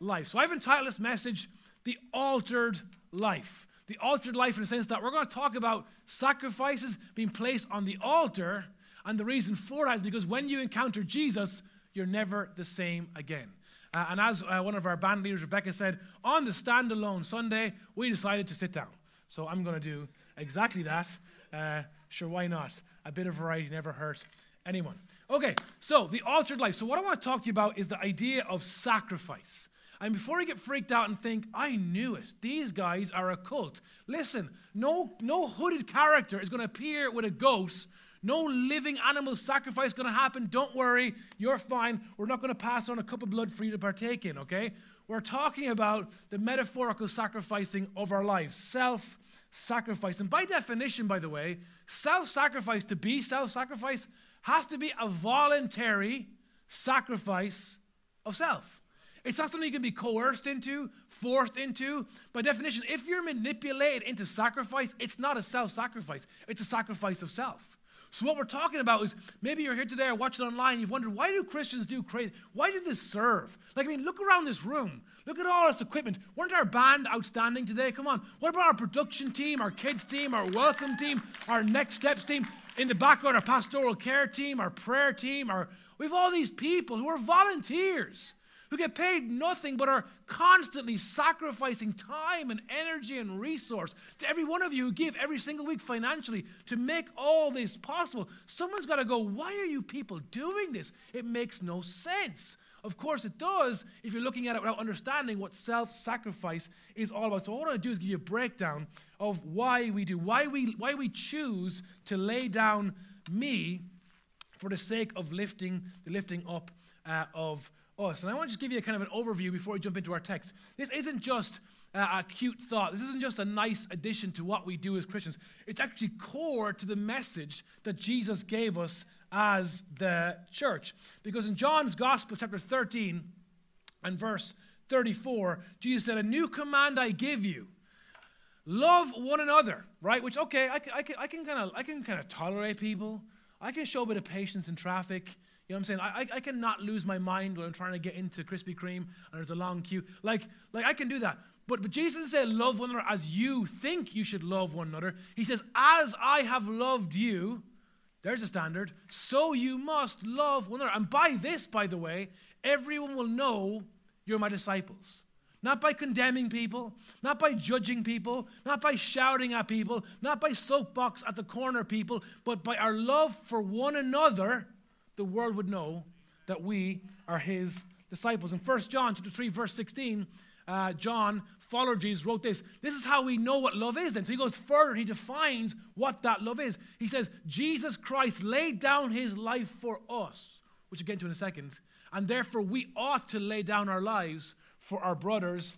life. So I've entitled this message, The Altered Life. The altered life in the sense that we're going to talk about sacrifices being placed on the altar. And the reason for that is because when you encounter Jesus, you're never the same again. Uh, and as uh, one of our band leaders, Rebecca, said, on the standalone Sunday, we decided to sit down. So I'm going to do exactly that. Uh, sure, why not? A bit of variety never hurt anyone. Okay, so the altered life. So, what I want to talk to you about is the idea of sacrifice. And before you get freaked out and think, I knew it, these guys are a cult. Listen, no, no hooded character is going to appear with a ghost. No living animal sacrifice is going to happen. Don't worry, you're fine. We're not going to pass on a cup of blood for you to partake in, okay? We're talking about the metaphorical sacrificing of our lives, self sacrifice. And by definition, by the way, self sacrifice, to be self sacrifice, has to be a voluntary sacrifice of self. It's not something you can be coerced into, forced into. By definition, if you're manipulated into sacrifice, it's not a self sacrifice, it's a sacrifice of self. So, what we're talking about is maybe you're here today or watching online, you've wondered why do Christians do crazy? Why do this serve? Like, I mean, look around this room. Look at all this equipment. Weren't our band outstanding today? Come on. What about our production team, our kids team, our welcome team, our next steps team? In the background, our pastoral care team, our prayer team, our, we have all these people who are volunteers who get paid nothing but are constantly sacrificing time and energy and resource to every one of you who give every single week financially to make all this possible. Someone's got to go, Why are you people doing this? It makes no sense. Of course, it does if you're looking at it without understanding what self sacrifice is all about. So, what I want to do is give you a breakdown of why we do, why we, why we choose to lay down me for the sake of lifting the lifting up uh, of us. And I want to just give you a kind of an overview before we jump into our text. This isn't just uh, a cute thought. This isn't just a nice addition to what we do as Christians. It's actually core to the message that Jesus gave us as the church. Because in John's Gospel, chapter 13 and verse 34, Jesus said, A new command I give you. Love one another, right? Which, okay, I, I, I can kind of I can kind of tolerate people. I can show a bit of patience in traffic. You know what I'm saying? I, I cannot lose my mind when I'm trying to get into Krispy Kreme and there's a long queue. Like, like I can do that. But, but Jesus said, love one another as you think you should love one another. He says, as I have loved you, there's a standard, so you must love one another. And by this, by the way, everyone will know you're my disciples. Not by condemning people, not by judging people, not by shouting at people, not by soapbox at the corner people, but by our love for one another the world would know that we are his disciples. In 1 John chapter 3, verse 16, uh, John, follower Jesus, wrote this. This is how we know what love is. And so he goes further, he defines what that love is. He says, Jesus Christ laid down his life for us, which we'll get into in a second. And therefore, we ought to lay down our lives for our brothers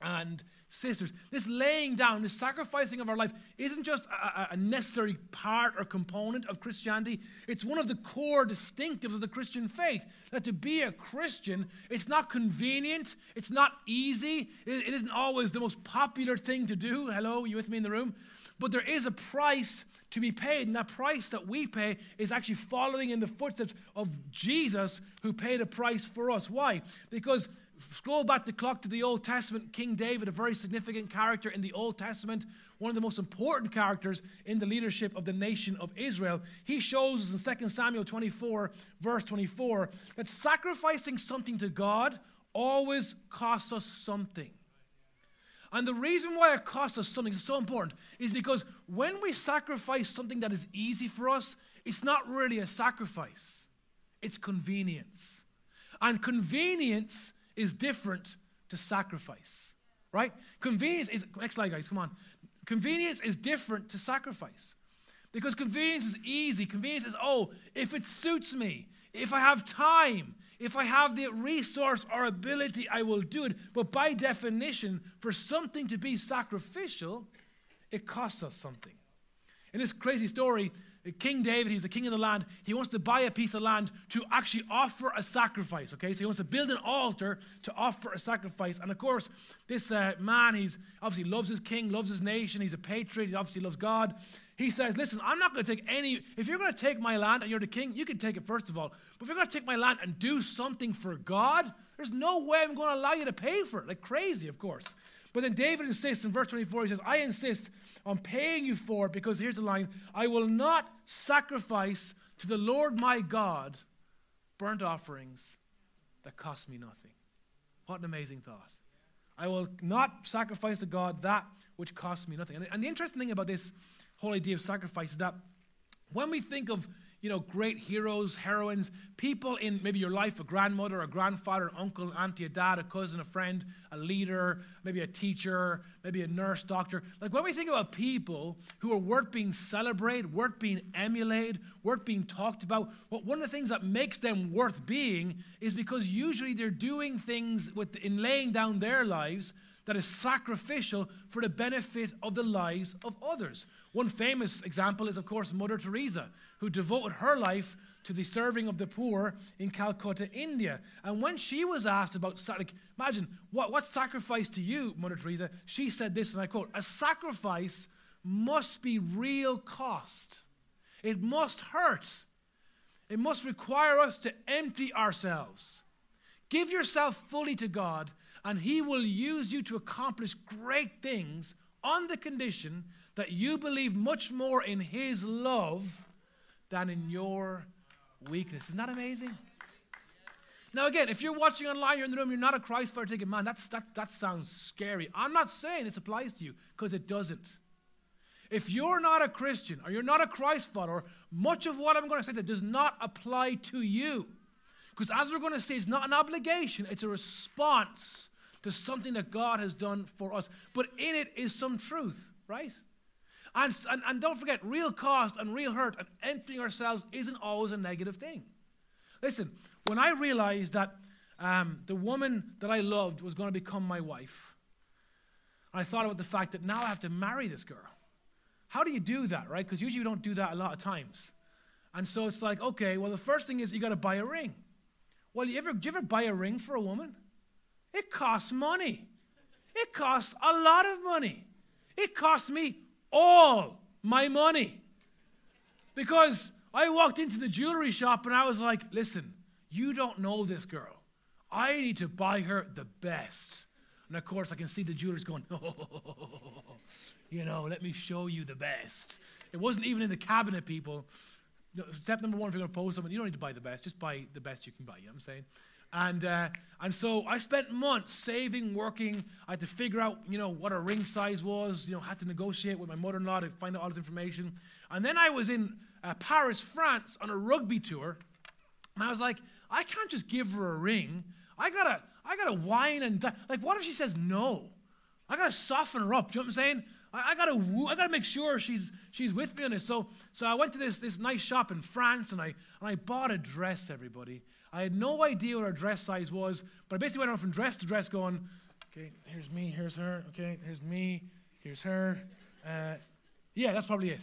and sisters. This laying down, this sacrificing of our life isn't just a, a, necessary part or component of Christianity. It's one of the core distinctives of the Christian faith. That to be a Christian, it's not convenient, it's not easy, it, it isn't always the most popular thing to do. Hello, you with me in the room? But there is a price to be paid, and that price that we pay is actually following in the footsteps of Jesus who paid a price for us. Why? Because scroll back the clock to the Old Testament, King David, a very significant character in the Old Testament, one of the most important characters in the leadership of the nation of Israel. He shows us in 2 Samuel 24, verse 24, that sacrificing something to God always costs us something. And the reason why it costs us something is so important is because when we sacrifice something that is easy for us, it's not really a sacrifice, it's convenience. And convenience is different to sacrifice, right? Convenience is, next slide, guys, come on. Convenience is different to sacrifice. Because convenience is easy. Convenience is, oh, if it suits me, if I have time, if I have the resource or ability, I will do it. But by definition, for something to be sacrificial, it costs us something. In this crazy story, King David, he's the king of the land. He wants to buy a piece of land to actually offer a sacrifice. Okay, so he wants to build an altar to offer a sacrifice. And of course, this uh, man, he's obviously loves his king, loves his nation. He's a patriot. He obviously loves God. He says, Listen, I'm not going to take any, if you're going to take my land and you're the king, you can take it first of all. But if you're going to take my land and do something for God, there's no way I'm going to allow you to pay for it. Like crazy, of course. But then David insists in verse 24, he says, I insist on paying you for it because here's the line I will not sacrifice to the Lord my God burnt offerings that cost me nothing. What an amazing thought. I will not sacrifice to God that which costs me nothing. And the interesting thing about this whole idea of sacrifice is that when we think of you know, great heroes, heroines, people in maybe your life, a grandmother, a grandfather, an uncle, auntie, a dad, a cousin, a friend, a leader, maybe a teacher, maybe a nurse, doctor. Like when we think about people who are worth being celebrated, worth being emulated, worth being talked about, well, one of the things that makes them worth being is because usually they're doing things with, in laying down their lives that is sacrificial for the benefit of the lives of others. One famous example is, of course, Mother Teresa, who devoted her life to the serving of the poor in Calcutta, India. And when she was asked about, like, imagine, what, what sacrifice to you, Mother Teresa? She said this, and I quote, a sacrifice must be real cost. It must hurt. It must require us to empty ourselves. Give yourself fully to God and He will use you to accomplish great things on the condition that you believe much more in His love than in your weakness. Isn't that amazing? Now, again, if you're watching online, you're in the room, you're not a Christ follower, thinking, man, that's, that, that sounds scary. I'm not saying this applies to you because it doesn't. If you're not a Christian or you're not a Christ follower, much of what I'm going to say that does not apply to you. Because as we're going to say, it's not an obligation, it's a response to something that God has done for us. But in it is some truth, right? And, and, and don't forget, real cost and real hurt and emptying ourselves isn't always a negative thing. Listen, when I realized that um, the woman that I loved was going to become my wife, I thought about the fact that now I have to marry this girl. How do you do that, right? Because usually you don't do that a lot of times. And so it's like, okay, well, the first thing is you got to buy a ring. Well, you ever, do you ever buy a ring for a woman? It costs money. It costs a lot of money. It cost me all my money. Because I walked into the jewelry shop and I was like, listen, you don't know this girl. I need to buy her the best. And of course, I can see the jewelers going, oh, you know, let me show you the best. It wasn't even in the cabinet, people. Step number one, if you're going to pose someone, you don't need to buy the best. Just buy the best you can buy. You know what I'm saying? And, uh, and so I spent months saving, working. I had to figure out, you know, what a ring size was. You know, had to negotiate with my mother-in-law to find out all this information. And then I was in uh, Paris, France, on a rugby tour, and I was like, I can't just give her a ring. I gotta, I gotta whine and like, what if she says no? I gotta soften her up. Do you know what I'm saying? I, I gotta, woo, I gotta make sure she's she's with me on this. So, so I went to this this nice shop in France, and I and I bought a dress. Everybody, I had no idea what her dress size was, but I basically went on from dress to dress going, okay, here's me, here's her, okay, here's me, here's her. Uh, yeah, that's probably it.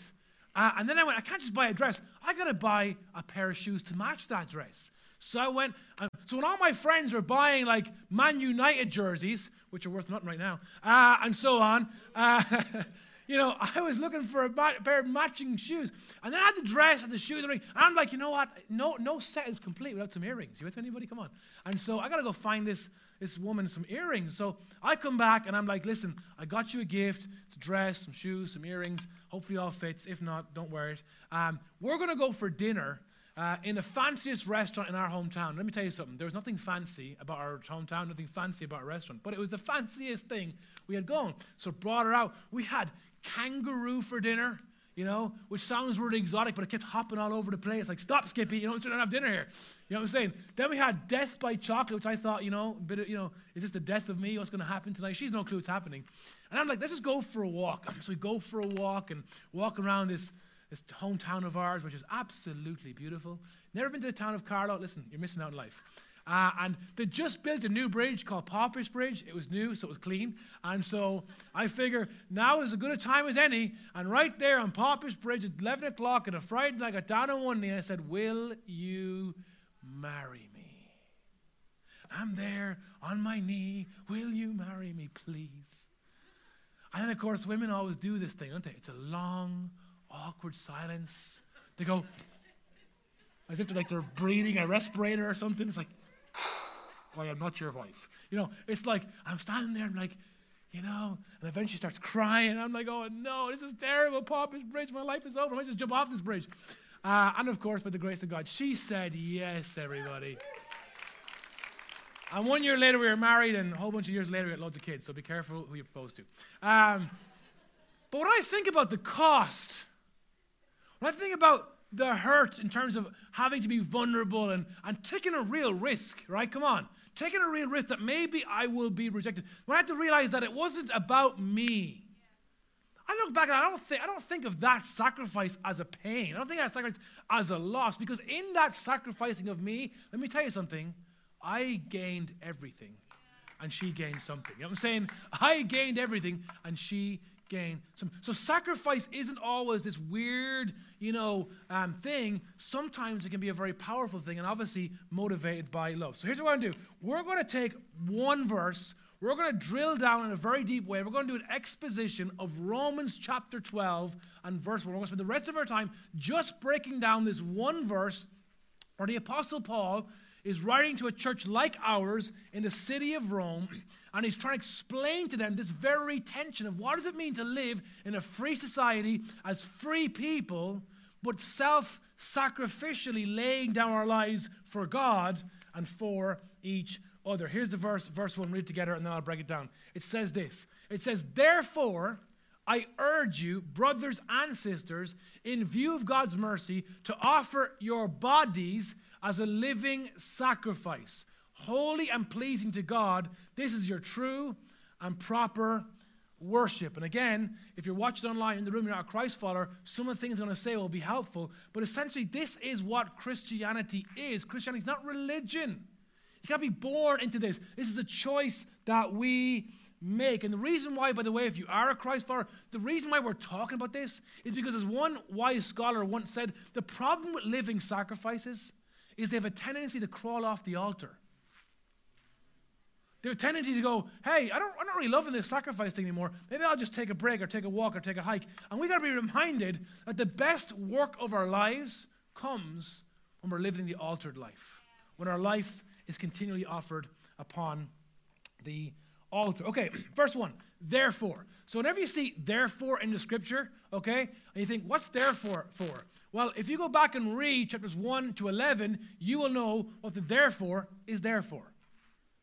Uh, and then I went, I can't just buy a dress. I got to buy a pair of shoes to match that dress. So I went, uh, so when all my friends were buying like Man United jerseys, which are worth nothing right now, uh, and so on, uh, you know, I was looking for a pair of matching shoes. And then I had the dress, and the shoes, and I'm like, you know what? No, no set is complete without some earrings. You with anybody? Come on. And so I got to go find this, this woman some earrings. So I come back, and I'm like, listen, I got you a gift. It's a dress, some shoes, some earrings. Hopefully all fits. If not, don't worry. Um, we're going to go for dinner. Uh, in the fanciest restaurant in our hometown. Let me tell you something. There was nothing fancy about our hometown, nothing fancy about our restaurant, but it was the fanciest thing we had gone. So brought her out. We had kangaroo for dinner, you know, which sounds really exotic, but it kept hopping all over the place. Like, stop, Skippy, you know, we don't have dinner here. You know what I'm saying? Then we had death by chocolate, which I thought, you know, a bit of, you know, is this the death of me? What's going to happen tonight? She's no clue what's happening. And I'm like, let's just go for a walk. So we go for a walk and walk around this, this hometown of ours, which is absolutely beautiful. Never been to the town of Carlow? Listen, you're missing out in life. Uh, and they just built a new bridge called Pauper's Bridge. It was new, so it was clean. And so I figure now is as good a time as any. And right there on Pauper's Bridge at 11 o'clock on a Friday night, I got down on one knee and I said, Will you marry me? I'm there on my knee. Will you marry me, please? And then, of course, women always do this thing, don't they? It's a long, awkward silence. They go, as if they're like they're breathing a respirator or something. It's like, I am not your wife. You know, it's like I'm standing there, I'm like, you know, and eventually starts crying. I'm like, oh no, this is terrible. Popish Bridge, my life is over. I might just jump off this bridge. Uh, and of course, by the grace of God, she said yes, everybody. And one year later, we were married, and a whole bunch of years later, we had loads of kids. So be careful who you propose to. Um, but when I think about the cost, when I think about the hurt in terms of having to be vulnerable and, and taking a real risk, right? Come on. Taking a real risk that maybe I will be rejected. When I had to realize that it wasn't about me. I look back and I don't think I don't think of that sacrifice as a pain. I don't think of that sacrifice as a loss because in that sacrificing of me, let me tell you something, I gained everything and she gained something. You know what I'm saying? I gained everything and she gain some. So sacrifice isn't always this weird, you know, um, thing. Sometimes it can be a very powerful thing, and obviously motivated by love. So here's what we're going to do. We're going to take one verse. We're going to drill down in a very deep way. We're going to do an exposition of Romans chapter 12 and verse 1. We're going to spend the rest of our time just breaking down this one verse where the Apostle Paul is writing to a church like ours in the city of Rome and he's trying to explain to them this very tension of what does it mean to live in a free society as free people, but self sacrificially laying down our lives for God and for each other. Here's the verse, verse one, read it together, and then I'll break it down. It says this It says, Therefore, I urge you, brothers and sisters, in view of God's mercy, to offer your bodies as a living sacrifice holy and pleasing to God. This is your true and proper worship. And again, if you're watching online in the room, you're not a Christ follower, some of the things I'm going to say will be helpful. But essentially, this is what Christianity is. Christianity is not religion. You can't be born into this. This is a choice that we make. And the reason why, by the way, if you are a Christ follower, the reason why we're talking about this is because, as one wise scholar once said, the problem with living sacrifices is they have a tendency to crawl off the altar. They have a tendency to go, hey, I don't, I'm not really loving this sacrifice thing anymore. Maybe I'll just take a break or take a walk or take a hike. And we got to be reminded that the best work of our lives comes when we're living the altered life, when our life is continually offered upon the altar. Okay, first 1, therefore. So whenever you see therefore in the scripture, okay, and you think, what's therefore for? Well, if you go back and read chapters 1 to 11, you will know what the therefore is there for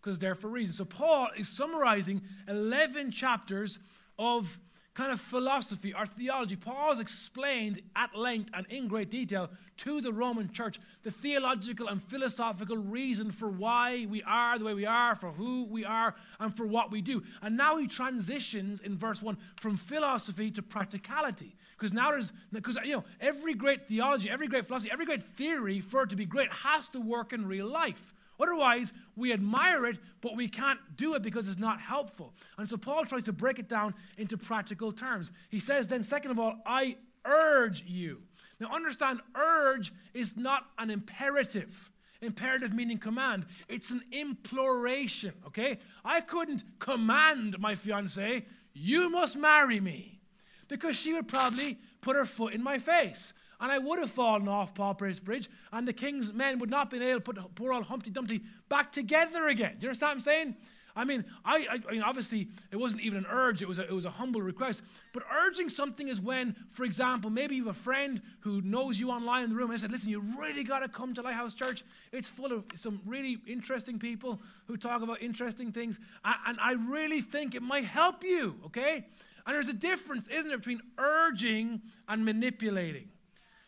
because they're for reason. So Paul is summarizing 11 chapters of kind of philosophy or theology. Paul has explained at length and in great detail to the Roman church the theological and philosophical reason for why we are the way we are, for who we are, and for what we do. And now he transitions in verse 1 from philosophy to practicality. Because now there's, because, you know, every great theology, every great philosophy, every great theory for it to be great has to work in real life. Otherwise, we admire it, but we can't do it because it's not helpful. And so Paul tries to break it down into practical terms. He says, then, second of all, I urge you. Now, understand, urge is not an imperative. Imperative meaning command. It's an imploration, okay? I couldn't command my fiance, you must marry me, because she would probably put her foot in my face and I would have fallen off Pauper's Bridge, and the king's men would not have been able to put poor old Humpty Dumpty back together again. Do you understand what I'm saying? I mean, I, I, I, mean, obviously, it wasn't even an urge, it was, a, it was a humble request. But urging something is when, for example, maybe you have a friend who knows you online in the room and said, Listen, you really got to come to Lighthouse Church. It's full of some really interesting people who talk about interesting things. and I really think it might help you, okay? And there's a difference, isn't there, between urging and manipulating.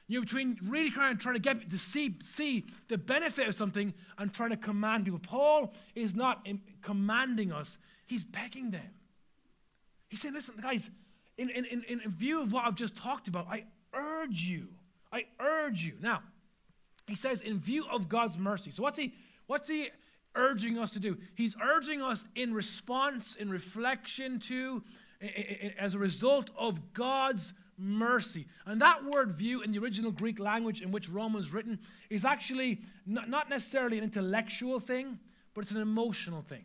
You know, between really trying, trying to get to see, see the benefit of something and trying to command people. Paul is not commanding us, he's begging them. He's saying, listen, guys, in, in, in, in view of what I've just talked about, I urge you. I urge you. Now, he says, in view of God's mercy. So what's he what's he urging us to do? He's urging us in response, in reflection to, as a result of God's mercy. And that word view in the original Greek language in which Rome was written is actually not necessarily an intellectual thing, but it's an emotional thing.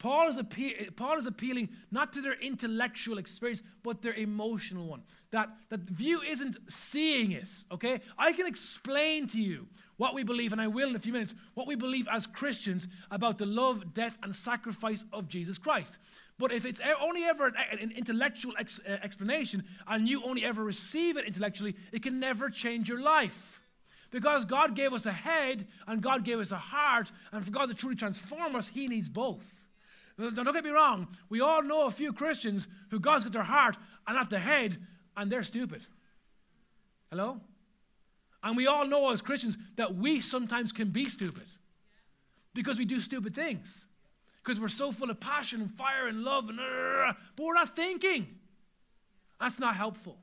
Paul is, appe- Paul is appealing not to their intellectual experience, but their emotional one. That, that view isn't seeing it, okay? I can explain to you what we believe, and I will in a few minutes, what we believe as Christians about the love, death, and sacrifice of Jesus Christ. But if it's only ever an intellectual ex- uh, explanation and you only ever receive it intellectually, it can never change your life. Because God gave us a head and God gave us a heart, and for God to truly transform us, He needs both. Now, don't get me wrong, we all know a few Christians who God's got their heart and not their head, and they're stupid. Hello? And we all know as Christians that we sometimes can be stupid because we do stupid things because we're so full of passion and fire and love, and uh, uh, uh, uh, but we're not thinking. That's not helpful.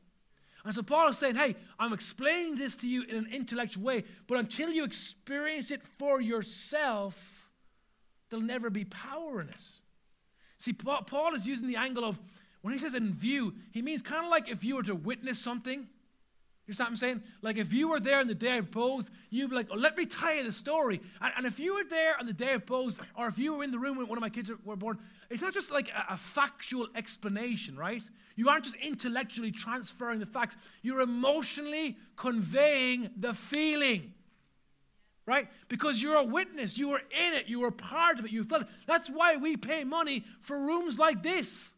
And so Paul is saying, hey, I'm explaining this to you in an intellectual way, but until you experience it for yourself, there'll never be power in it. See, Paul is using the angle of, when he says in view, he means kind of like if you were to witness something you know what I'm saying? Like if you were there on the day of Bose, you'd be like, oh, let me tell you the story. And, and, if you were there on the day of Bose, or if you were in the room when one of my kids were born, it's not just like a, a factual explanation, right? You aren't just intellectually transferring the facts. You're emotionally conveying the feeling. Right? Because you're a witness. You were in it. You were part of it. You felt it. That's why we pay money for rooms like this.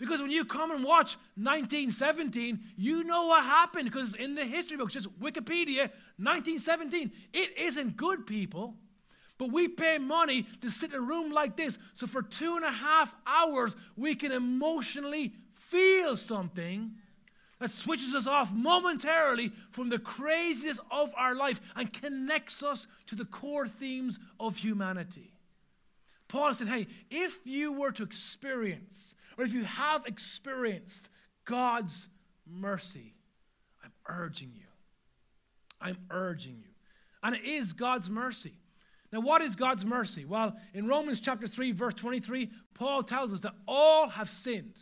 Because when you come and watch 1917, you know what happened because in the history books, just Wikipedia, 1917, it isn't good, people. But we pay money to sit in a room like this. So for two and a half hours, we can emotionally feel something that switches us off momentarily from the craziness of our life and connects us to the core themes of humanity. Paul said, hey, if you were to experience or if you have experienced God's mercy, I'm urging you. I'm urging you. And it is God's mercy. Now, what is God's mercy? Well, in Romans chapter 3, verse 23, Paul tells us that all have sinned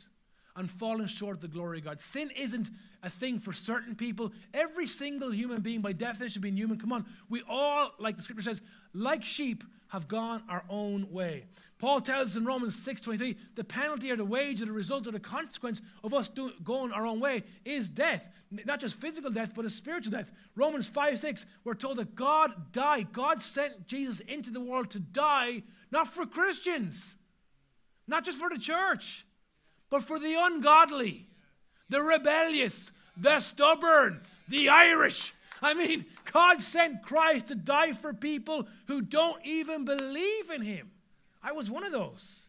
and fallen short of the glory of God. Sin isn't a thing for certain people. Every single human being, by definition, being human, come on, we all, like the scripture says, like sheep, have gone our own way. Paul tells us in Romans 6:23, the penalty or the wage or the result or the consequence of us do, going our own way is death. Not just physical death, but a spiritual death. Romans 5 6, we're told that God died. God sent Jesus into the world to die, not for Christians, not just for the church, but for the ungodly, the rebellious, the stubborn, the Irish. I mean, God sent Christ to die for people who don't even believe in him. I was one of those.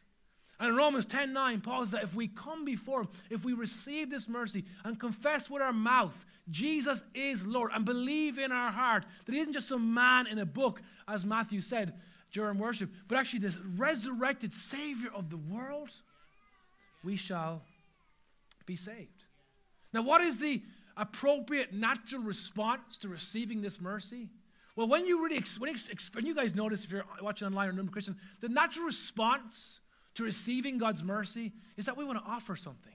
And in Romans 10 9, Paul says that if we come before Him, if we receive this mercy and confess with our mouth, Jesus is Lord, and believe in our heart that He isn't just some man in a book, as Matthew said during worship, but actually this resurrected Savior of the world, we shall be saved. Now, what is the appropriate natural response to receiving this mercy? Well, when you really, when you, guys notice if you're watching online or number Christian, the natural response to receiving God's mercy is that we want to offer something.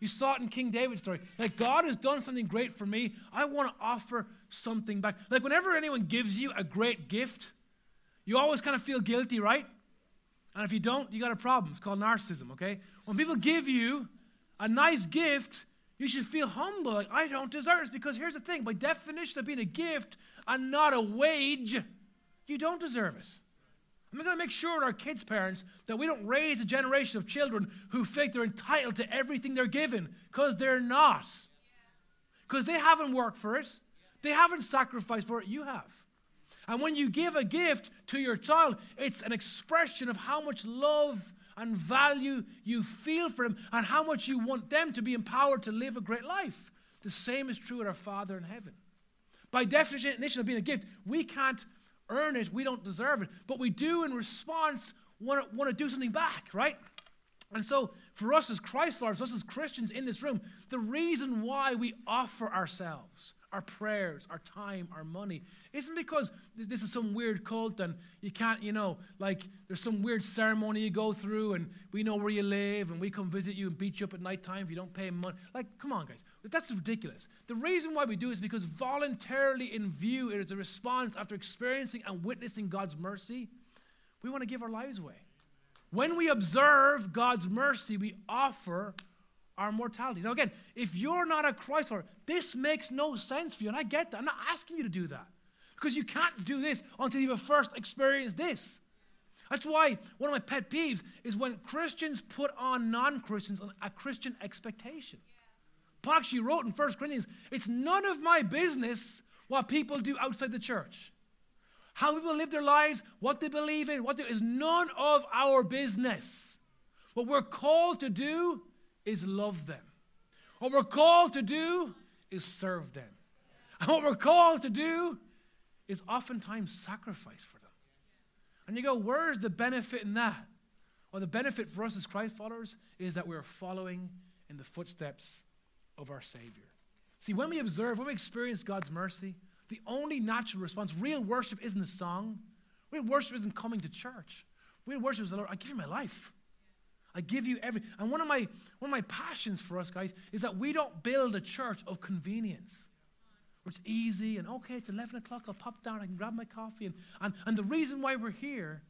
You saw it in King David's story. Like, God has done something great for me. I want to offer something back. Like, whenever anyone gives you a great gift, you always kind of feel guilty, right? And if you don't, you got a problem. It's called narcissism, okay? When people give you a nice gift, you should feel humble, like, I don't deserve it. Because here's the thing by definition of being a gift and not a wage, you don't deserve it. We're going to make sure, our kids' parents, that we don't raise a generation of children who think they're entitled to everything they're given, because they're not. Because they haven't worked for it, they haven't sacrificed for it, you have. And when you give a gift to your child, it's an expression of how much love and value you feel for them and how much you want them to be empowered to live a great life. The same is true with our Father in heaven. By definition of being a gift, we can't earn it, we don't deserve it, but we do in response want to, want to do something back, right? And so, for us as Christ followers, us as Christians in this room, the reason why we offer ourselves, our prayers, our time, our money, isn't because this is some weird cult and you can't, you know, like there's some weird ceremony you go through and we know where you live and we come visit you and beat you up at night time if you don't pay money. Like, come on, guys. That's ridiculous. The reason why we do is because voluntarily in view, it is a response after experiencing and witnessing God's mercy, we want to give our lives away. When we observe God's mercy, we offer our mortality. Now, again, if you're not a Christ follower, this makes no sense for you. And I get that. I'm not asking you to do that. Because you can't do this until you've first experienced this. That's why one of my pet peeves is when Christians put on non Christians a Christian expectation. Paul actually wrote in 1 Corinthians, it's none of my business what people do outside the church. How people live their lives, what they believe in, what they, is none of our business. What we're called to do is love them. What we're called to do is serve them. And what we're called to do is oftentimes sacrifice for them. And you go, where's the benefit in that? Well, the benefit for us as Christ followers is that we're following in the footsteps of our Savior. See, when we observe, when we experience God's mercy, the only natural response, real worship isn't a song. Real worship isn't coming to church. Real worship is the Lord, I give you my life. I give you every. And one of my one of my passions for us guys is that we don't build a church of convenience. Where it's easy and okay, it's 11 o'clock, I'll pop down, I can grab my coffee. And, and, and the reason why we're here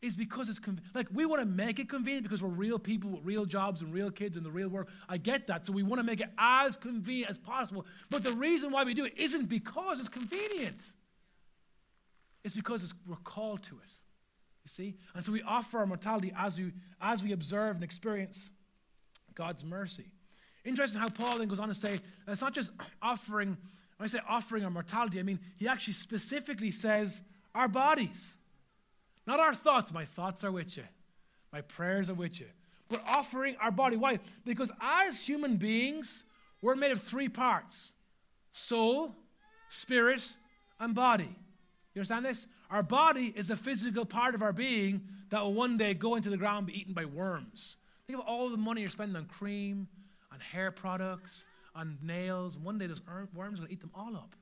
is because it's like we want to make it convenient because we're real people with real jobs and real kids and the real work. I get that. So we want to make it as convenient as possible. But the reason why we do it isn't because it's convenient. It's because it's, we're called to it. You see? And so we offer our mortality as we as we observe and experience God's mercy. Interesting how Paul then goes on to say it's not just offering, when I say offering our mortality, I mean he actually specifically says our bodies. Not our thoughts. My thoughts are with you. My prayers are with you. But offering our body. Why? Because as human beings, we're made of three parts soul, spirit, and body. You understand this? Our body is a physical part of our being that will one day go into the ground and be eaten by worms. Think of all the money you're spending on cream, on hair products, on nails. One day those worms are going to eat them all up.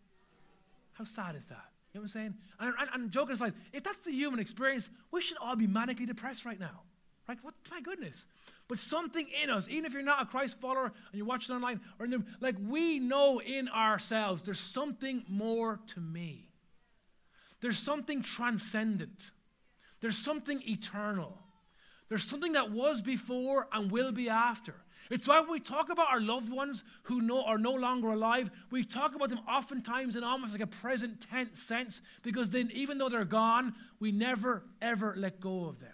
How sad is that? You know what I'm saying? And, and, and joking aside, if that's the human experience, we should all be manically depressed right now. Right? What? My goodness. But something in us, even if you're not a Christ follower and you're watching online, or the, like we know in ourselves, there's something more to me. There's something transcendent. There's something eternal. There's something that was before and will be after. It's why when we talk about our loved ones who are no longer alive, we talk about them oftentimes in almost like a present tense sense because then, even though they're gone, we never ever let go of them.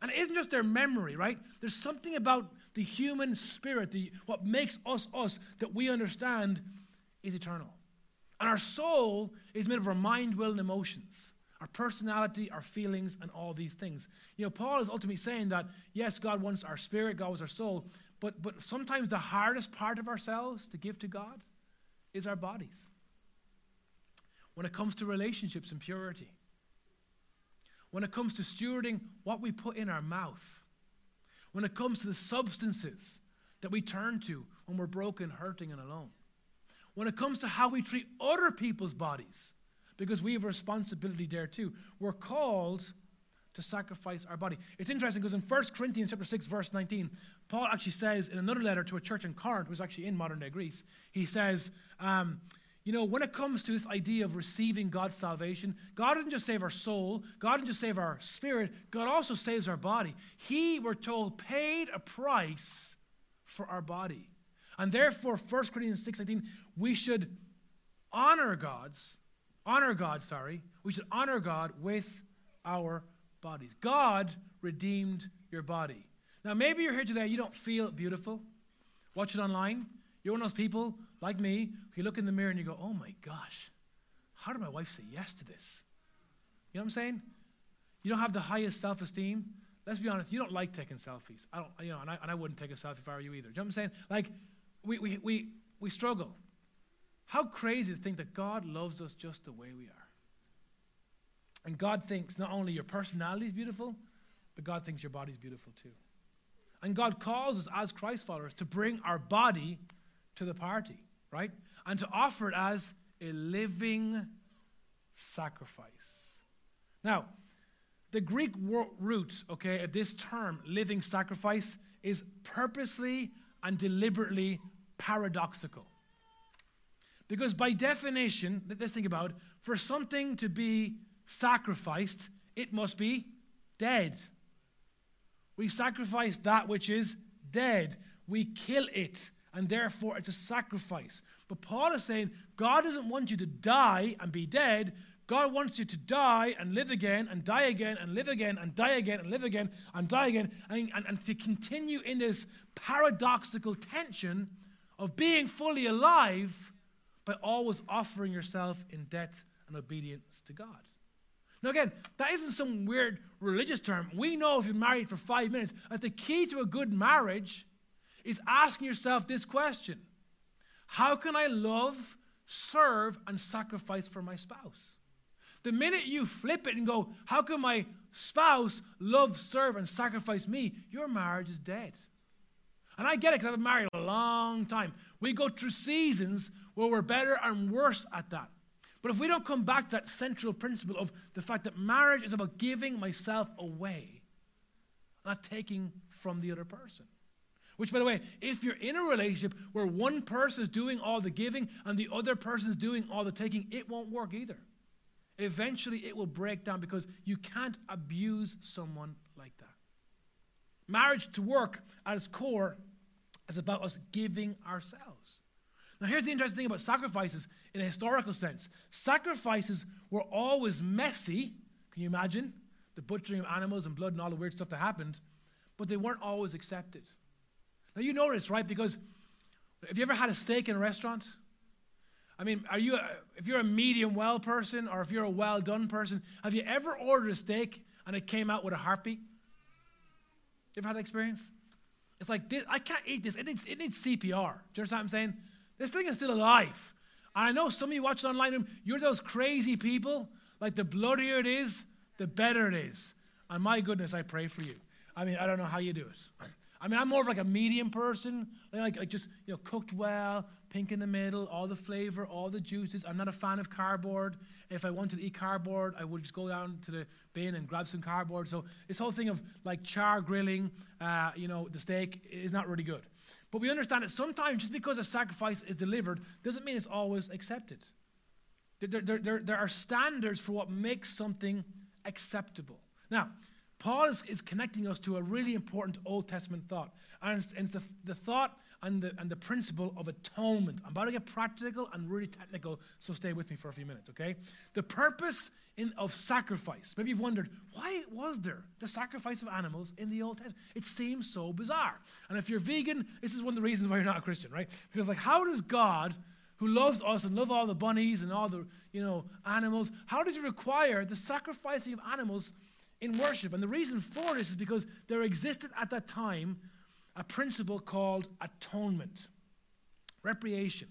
And it isn't just their memory, right? There's something about the human spirit, the, what makes us us, that we understand is eternal. And our soul is made of our mind, will, and emotions our personality, our feelings, and all these things. You know, Paul is ultimately saying that, yes, God wants our spirit, God wants our soul, but, but sometimes the hardest part of ourselves to give to God is our bodies. When it comes to relationships and purity, when it comes to stewarding what we put in our mouth, when it comes to the substances that we turn to when we're broken, hurting, and alone, when it comes to how we treat other people's bodies, because we have a responsibility there too. We're called to sacrifice our body. It's interesting because in 1 Corinthians chapter 6, verse 19, Paul actually says in another letter to a church in Corinth, who's actually in modern day Greece, he says, um, you know, when it comes to this idea of receiving God's salvation, God doesn't just save our soul, God doesn't just save our spirit, God also saves our body. He, we're told, paid a price for our body. And therefore, 1 Corinthians 6:19, we should honor God's, honor God, sorry, we should honor God with our bodies. God redeemed your body. Now, maybe you're here today, you don't feel beautiful. Watch it online. You're one of those people like me who look in the mirror and you go, oh my gosh, how did my wife say yes to this? You know what I'm saying? You don't have the highest self esteem. Let's be honest, you don't like taking selfies. I don't, you know, and I, and I wouldn't take a selfie if I were you either. Do you know what I'm saying? Like, we, we, we, we struggle. How crazy to think that God loves us just the way we are. And God thinks not only your personality is beautiful, but God thinks your body is beautiful too. And God calls us as Christ followers to bring our body to the party, right? And to offer it as a living sacrifice. Now, the Greek root, okay, of this term, living sacrifice, is purposely and deliberately paradoxical. Because by definition, let's think about for something to be sacrificed, it must be dead. We sacrifice that which is dead. We kill it, and therefore it's a sacrifice. But Paul is saying God doesn't want you to die and be dead. God wants you to die and live again and die again and live again and die again and live again and die again and, and, and to continue in this paradoxical tension of being fully alive by always offering yourself in debt and obedience to God. Now, again, that isn't some weird religious term. We know if you're married for five minutes that the key to a good marriage is asking yourself this question How can I love, serve, and sacrifice for my spouse? The minute you flip it and go, How can my spouse love, serve, and sacrifice me? Your marriage is dead. And I get it because I've been married a long time. We go through seasons where we're better and worse at that. But if we don't come back to that central principle of the fact that marriage is about giving myself away, not taking from the other person. Which, by the way, if you're in a relationship where one person is doing all the giving and the other person is doing all the taking, it won't work either. Eventually, it will break down because you can't abuse someone like that. Marriage to work at its core is about us giving ourselves. Now, here's the interesting thing about sacrifices in a historical sense sacrifices were always messy. Can you imagine? The butchering of animals and blood and all the weird stuff that happened, but they weren't always accepted. Now, you notice, right? Because have you ever had a steak in a restaurant? I mean, are you a, if you're a medium well person or if you're a well done person, have you ever ordered a steak and it came out with a heartbeat? You ever had that experience? It's like, this, I can't eat this. It needs, it needs CPR. Do you understand what I'm saying? This thing is still alive. And I know some of you watching online, you're those crazy people. Like, the bloodier it is, the better it is. And my goodness, I pray for you. I mean, I don't know how you do it. I mean, I'm more of like a medium person, like, like just you know, cooked well, pink in the middle, all the flavor, all the juices. I'm not a fan of cardboard. If I wanted to eat cardboard, I would just go down to the bin and grab some cardboard. So this whole thing of like char grilling, uh, you know, the steak is not really good. But we understand that sometimes just because a sacrifice is delivered doesn't mean it's always accepted. There, there, there, there are standards for what makes something acceptable. Now, Paul is, is connecting us to a really important Old Testament thought. And it's, it's the, the thought and the, and the principle of atonement. I'm about to get practical and really technical, so stay with me for a few minutes, okay? The purpose in, of sacrifice. Maybe you've wondered, why was there the sacrifice of animals in the Old Testament? It seems so bizarre. And if you're vegan, this is one of the reasons why you're not a Christian, right? Because, like, how does God, who loves us and love all the bunnies and all the, you know, animals, how does he require the sacrificing of animals in worship? And the reason for this is because there existed at that time a principle called atonement, reparation.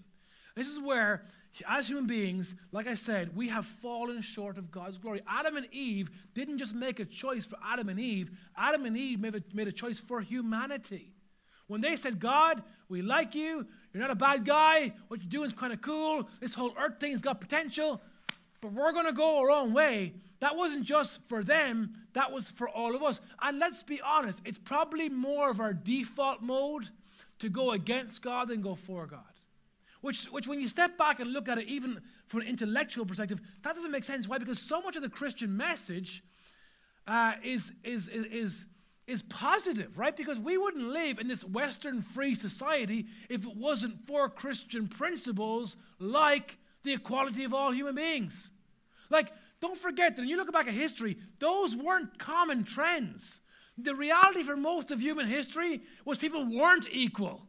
This is where, as human beings, like I said, we have fallen short of God's glory. Adam and Eve didn't just make a choice for Adam and Eve, Adam and Eve made a, made a choice for humanity. When they said, God, we like you, you're not a bad guy, what you're doing is kind of cool, this whole earth thing's got potential, but we're going to go our own way. That wasn't just for them, that was for all of us. And let's be honest, it's probably more of our default mode to go against God than go for God. Which, which, when you step back and look at it, even from an intellectual perspective, that doesn't make sense. Why? Because so much of the Christian message uh, is, is, is, is, is positive, right? Because we wouldn't live in this Western free society if it wasn't for Christian principles like the equality of all human beings. Like, don't forget that when you look back at history, those weren't common trends. The reality for most of human history was people weren't equal.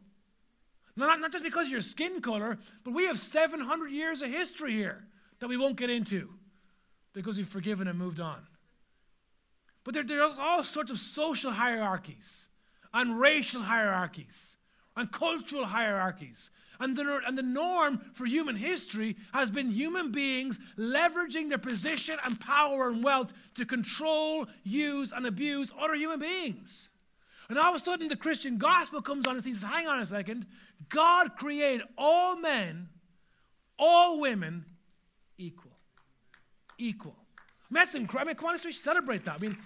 Not, not just because of your skin color, but we have 700 years of history here that we won't get into because we've forgiven and moved on. But there, there's all sorts of social hierarchies and racial hierarchies and cultural hierarchies and the, and the norm for human history has been human beings leveraging their position and power and wealth to control, use, and abuse other human beings. And all of a sudden, the Christian gospel comes on and says, hang on a second. God created all men, all women equal. Equal. I mean, that's incredible. I mean, come on, let's celebrate that. I mean,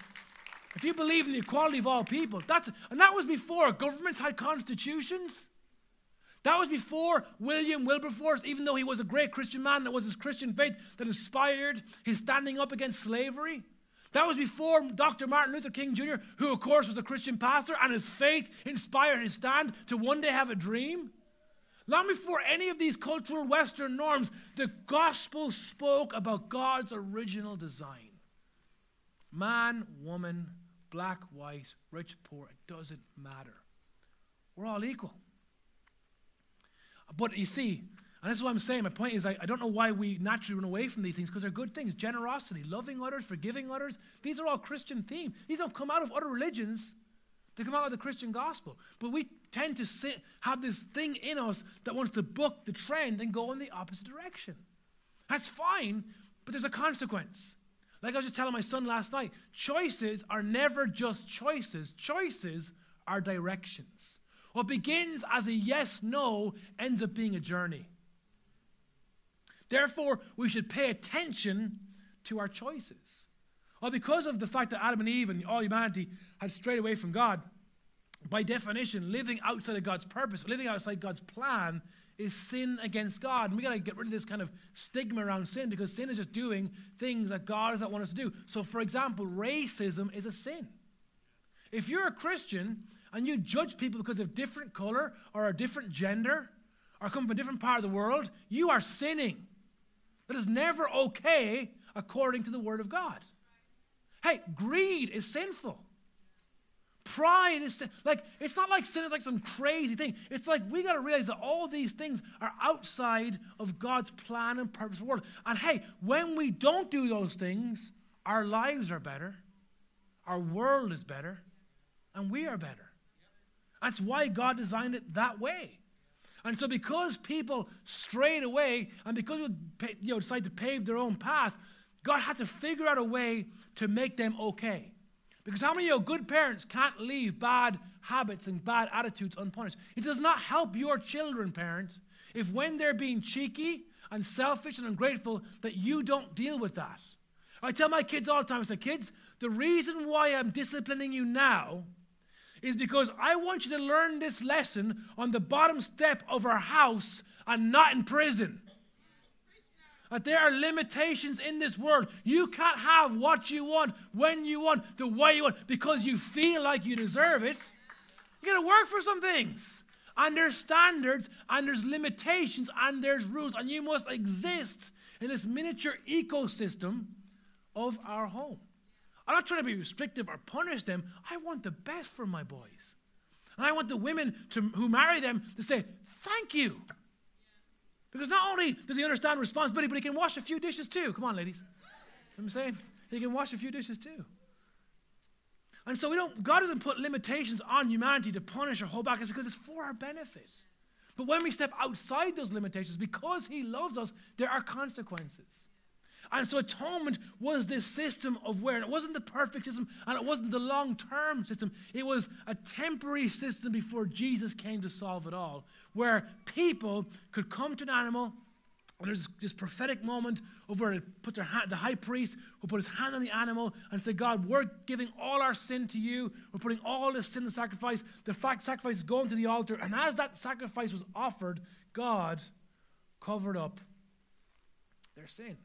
if you believe in the equality of all people, that's, and that was before governments had constitutions. That was before William Wilberforce, even though he was a great Christian man, that was his Christian faith that inspired his standing up against slavery. That was before Dr. Martin Luther King Jr., who, of course, was a Christian pastor, and his faith inspired his stand to one day have a dream. Long before any of these cultural Western norms, the gospel spoke about God's original design man, woman, black, white, rich, poor, it doesn't matter. We're all equal. But you see, and this is what I'm saying. My point is, I, I don't know why we naturally run away from these things because they're good things. Generosity, loving others, forgiving others. These are all Christian themes. These don't come out of other religions, they come out of the Christian gospel. But we tend to sit, have this thing in us that wants to book the trend and go in the opposite direction. That's fine, but there's a consequence. Like I was just telling my son last night, choices are never just choices, choices are directions. What begins as a yes no ends up being a journey. Therefore, we should pay attention to our choices. Well, because of the fact that Adam and Eve and all humanity had strayed away from God, by definition, living outside of God's purpose, living outside God's plan, is sin against God. And we got to get rid of this kind of stigma around sin because sin is just doing things that God does not want us to do. So, for example, racism is a sin. If you're a Christian and you judge people because of different color or a different gender or come from a different part of the world, you are sinning. That is never okay according to the Word of God. Hey, greed is sinful. Pride is sin. like it's not like sin is like some crazy thing. It's like we got to realize that all these things are outside of God's plan and purpose for the world. And hey, when we don't do those things, our lives are better, our world is better, and we are better. That's why God designed it that way. And so, because people strayed away and because you know, decided to pave their own path, God had to figure out a way to make them okay. Because how many of you good parents can't leave bad habits and bad attitudes unpunished? It does not help your children, parents, if when they're being cheeky and selfish and ungrateful, that you don't deal with that. I tell my kids all the time, I say, kids, the reason why I'm disciplining you now is because I want you to learn this lesson on the bottom step of our house and not in prison. That there are limitations in this world. You can't have what you want, when you want, the way you want, because you feel like you deserve it. You gotta work for some things. And there's standards, and there's limitations, and there's rules, and you must exist in this miniature ecosystem of our home. I'm not trying to be restrictive or punish them. I want the best for my boys. And I want the women to, who marry them to say, Thank you. Because not only does he understand responsibility, but he can wash a few dishes too. Come on, ladies. You know I'm saying? He can wash a few dishes too. And so we don't, God doesn't put limitations on humanity to punish or hold back. It's because it's for our benefit. But when we step outside those limitations, because He loves us, there are consequences. And so atonement was this system of where it wasn't the perfect system and it wasn't the long term system. It was a temporary system before Jesus came to solve it all, where people could come to an animal. And there's this prophetic moment of where put their hand, the high priest who put his hand on the animal and said, God, we're giving all our sin to you. We're putting all this sin in sacrifice. The fact sacrifice is going to the altar. And as that sacrifice was offered, God covered up their sin.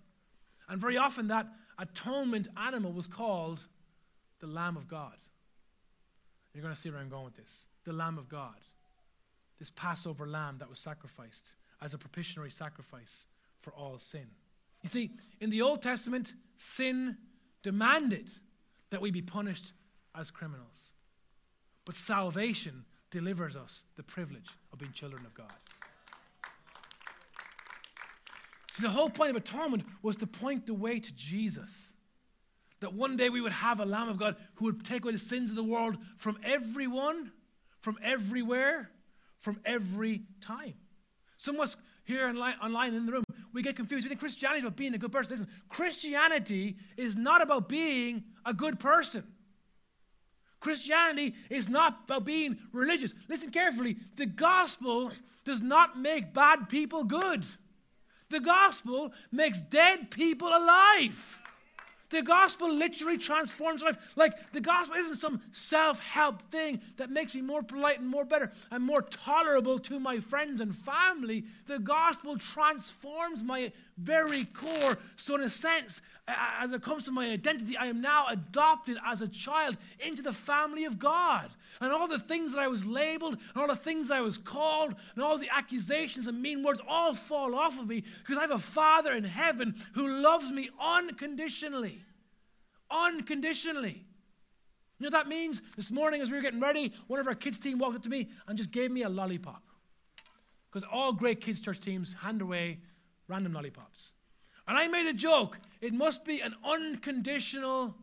And very often that atonement animal was called the Lamb of God. You're going to see where I'm going with this. The Lamb of God. This Passover lamb that was sacrificed as a propitiatory sacrifice for all sin. You see, in the Old Testament, sin demanded that we be punished as criminals. But salvation delivers us the privilege of being children of God. See, the whole point of atonement was to point the way to Jesus. That one day we would have a Lamb of God who would take away the sins of the world from everyone, from everywhere, from every time. Some of us here online, online in the room, we get confused. We think Christianity is about being a good person. Listen, Christianity is not about being a good person. Christianity is not about being religious. Listen carefully. The gospel does not make bad people good. The gospel makes dead people alive. The gospel literally transforms life. Like the gospel isn't some self-help thing that makes me more polite and more better and more tolerable to my friends and family. The gospel transforms my very core. So, in a sense, as it comes to my identity, I am now adopted as a child into the family of God. And all the things that I was labeled, and all the things that I was called, and all the accusations and mean words all fall off of me because I have a Father in heaven who loves me unconditionally. Unconditionally. You know what that means? This morning, as we were getting ready, one of our kids' team walked up to me and just gave me a lollipop. Because all great kids' church teams hand away random lollipops. And I made a joke. It must be an unconditional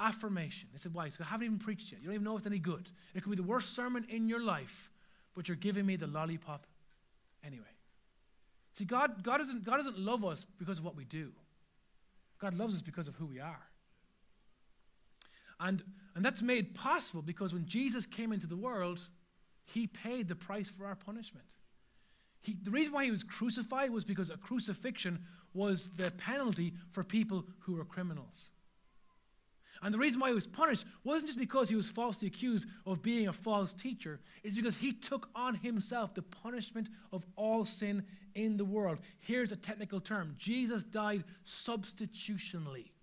affirmation. They said, Why? Said, I haven't even preached yet. You don't even know if it's any good. It could be the worst sermon in your life, but you're giving me the lollipop anyway. See, God, God, doesn't, God doesn't love us because of what we do, God loves us because of who we are. And, and that's made possible because when Jesus came into the world, he paid the price for our punishment. He, the reason why he was crucified was because a crucifixion was the penalty for people who were criminals. And the reason why he was punished wasn't just because he was falsely accused of being a false teacher, it's because he took on himself the punishment of all sin in the world. Here's a technical term Jesus died substitutionally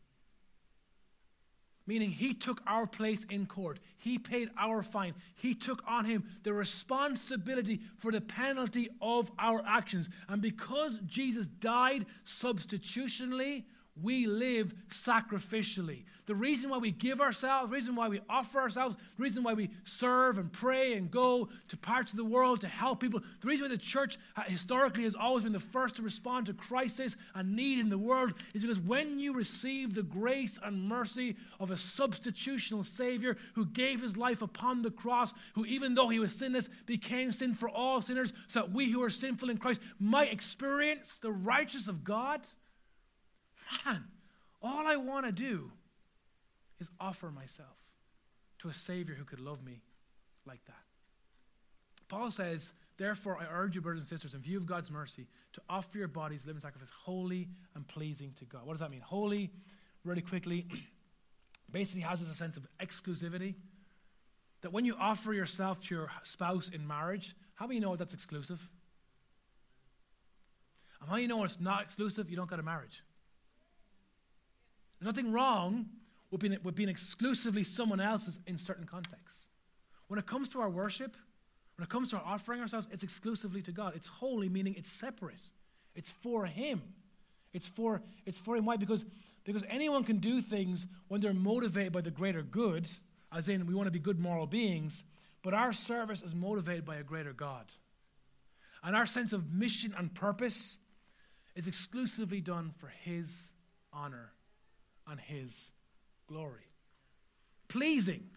meaning he took our place in court. He paid our fine. He took on him the responsibility for the penalty of our actions. And because Jesus died substitutionally, we live sacrificially. The reason why we give ourselves, the reason why we offer ourselves, the reason why we serve and pray and go to parts of the world to help people, the reason why the church uh, historically has always been the first to respond to crisis and need in the world is because when you receive the grace and mercy of a substitutional Savior who gave his life upon the cross, who even though he was sinless became sin for all sinners, so that we who are sinful in Christ might experience the righteousness of God man, all I want to do is offer myself to a Savior who could love me like that. Paul says, Therefore, I urge you, brothers and sisters, in view of God's mercy, to offer your bodies living sacrifice, holy and pleasing to God. What does that mean? Holy, really quickly, basically has this a sense of exclusivity. That when you offer yourself to your spouse in marriage, how many know that's exclusive? And how do you know it's not exclusive? You don't got a marriage. There's nothing wrong with being, with being exclusively someone else's in certain contexts. When it comes to our worship, when it comes to our offering ourselves, it's exclusively to God. It's holy, meaning it's separate. It's for Him. It's for, it's for Him. Why? Because, because anyone can do things when they're motivated by the greater good, as in we want to be good moral beings, but our service is motivated by a greater God. And our sense of mission and purpose is exclusively done for His honor and His glory. Pleasing.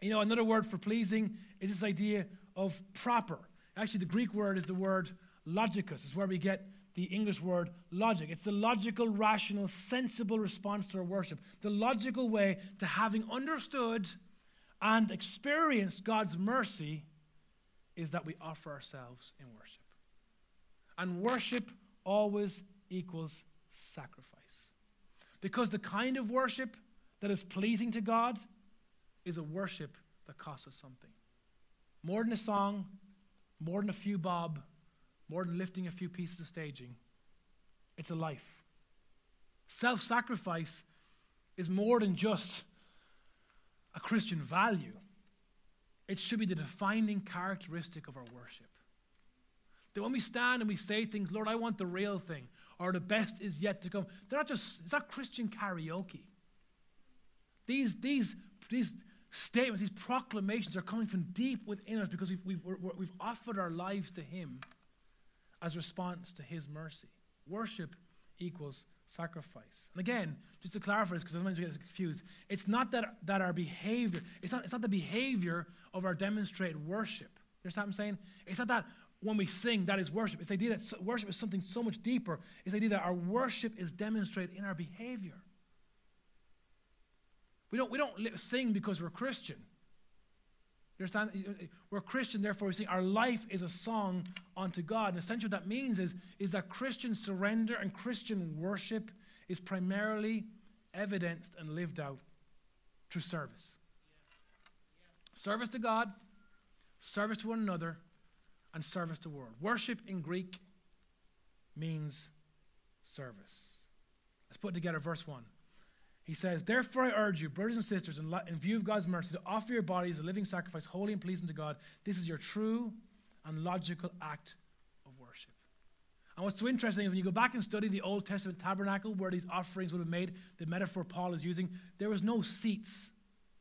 You know, another word for pleasing is this idea of proper. Actually, the Greek word is the word logikos, is where we get the English word logic. It's the logical, rational, sensible response to our worship. The logical way to having understood and experienced God's mercy is that we offer ourselves in worship. And worship always equals sacrifice. Because the kind of worship that is pleasing to God is a worship that costs us something. More than a song, more than a few bob, more than lifting a few pieces of staging. It's a life. Self sacrifice is more than just a Christian value, it should be the defining characteristic of our worship. That when we stand and we say things, Lord, I want the real thing, or the best is yet to come. They're not just, it's not Christian karaoke. These, these, these statements, these proclamations are coming from deep within us because we've, we've, we've offered our lives to Him as response to His mercy. Worship equals sacrifice. And again, just to clarify this, because sometimes we get confused, it's not that, that our behavior, it's not, it's not the behavior of our demonstrated worship. You understand what I'm saying? It's not that when we sing, that is worship. It's the idea that worship is something so much deeper. It's the idea that our worship is demonstrated in our behavior. We don't, we don't sing because we're Christian. You understand? We're Christian, therefore we sing. Our life is a song unto God. And essentially what that means is, is that Christian surrender and Christian worship is primarily evidenced and lived out through service. Service to God, service to one another, and service the world. Worship in Greek means service. Let's put together verse 1. He says, Therefore I urge you, brothers and sisters, in, in view of God's mercy, to offer your bodies a living sacrifice, holy and pleasing to God. This is your true and logical act of worship. And what's so interesting is when you go back and study the Old Testament tabernacle where these offerings would have made, the metaphor Paul is using, there was no seats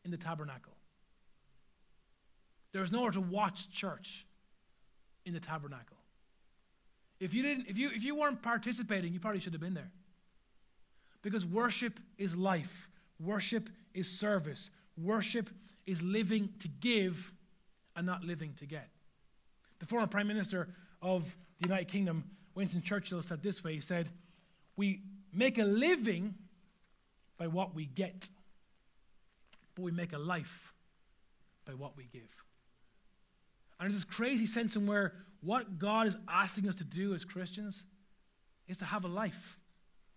in the tabernacle. There was nowhere to watch church in the tabernacle. If you didn't, if you if you weren't participating, you probably should have been there. Because worship is life. Worship is service. Worship is living to give and not living to get. The former Prime Minister of the United Kingdom, Winston Churchill, said this way He said, We make a living by what we get, but we make a life by what we give. And there's this crazy sense in where what God is asking us to do as Christians is to have a life,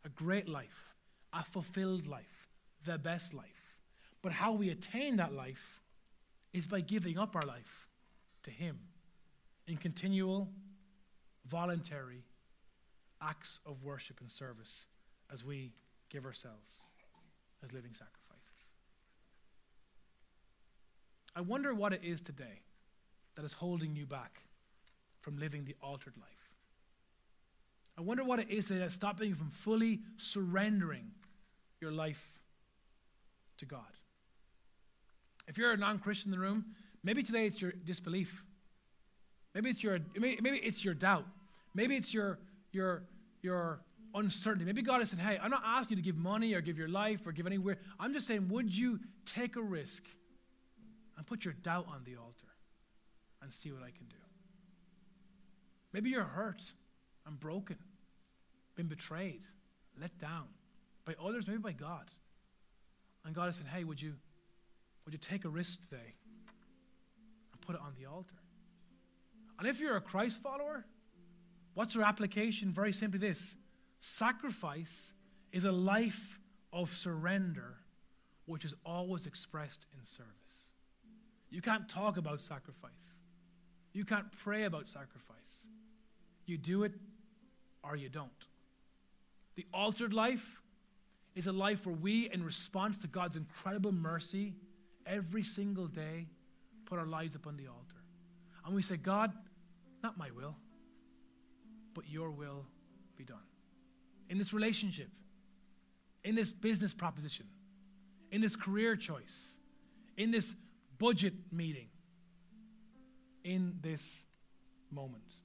a great life, a fulfilled life, the best life. But how we attain that life is by giving up our life to Him in continual, voluntary acts of worship and service as we give ourselves as living sacrifices. I wonder what it is today that is holding you back from living the altered life. I wonder what it is that's stopping you from fully surrendering your life to God. If you're a non Christian in the room, maybe today it's your disbelief. Maybe it's your, maybe it's your doubt. Maybe it's your, your, your uncertainty. Maybe God has said, hey, I'm not asking you to give money or give your life or give anywhere. I'm just saying, would you take a risk and put your doubt on the altar and see what I can do? Maybe you're hurt and broken, been betrayed, let down by others, maybe by God. And God has said, hey, would you, would you take a risk today and put it on the altar? And if you're a Christ follower, what's your application? Very simply this sacrifice is a life of surrender which is always expressed in service. You can't talk about sacrifice. You can't pray about sacrifice. You do it or you don't. The altered life is a life where we, in response to God's incredible mercy, every single day put our lives upon the altar. And we say, God, not my will, but your will be done. In this relationship, in this business proposition, in this career choice, in this budget meeting, in this moment.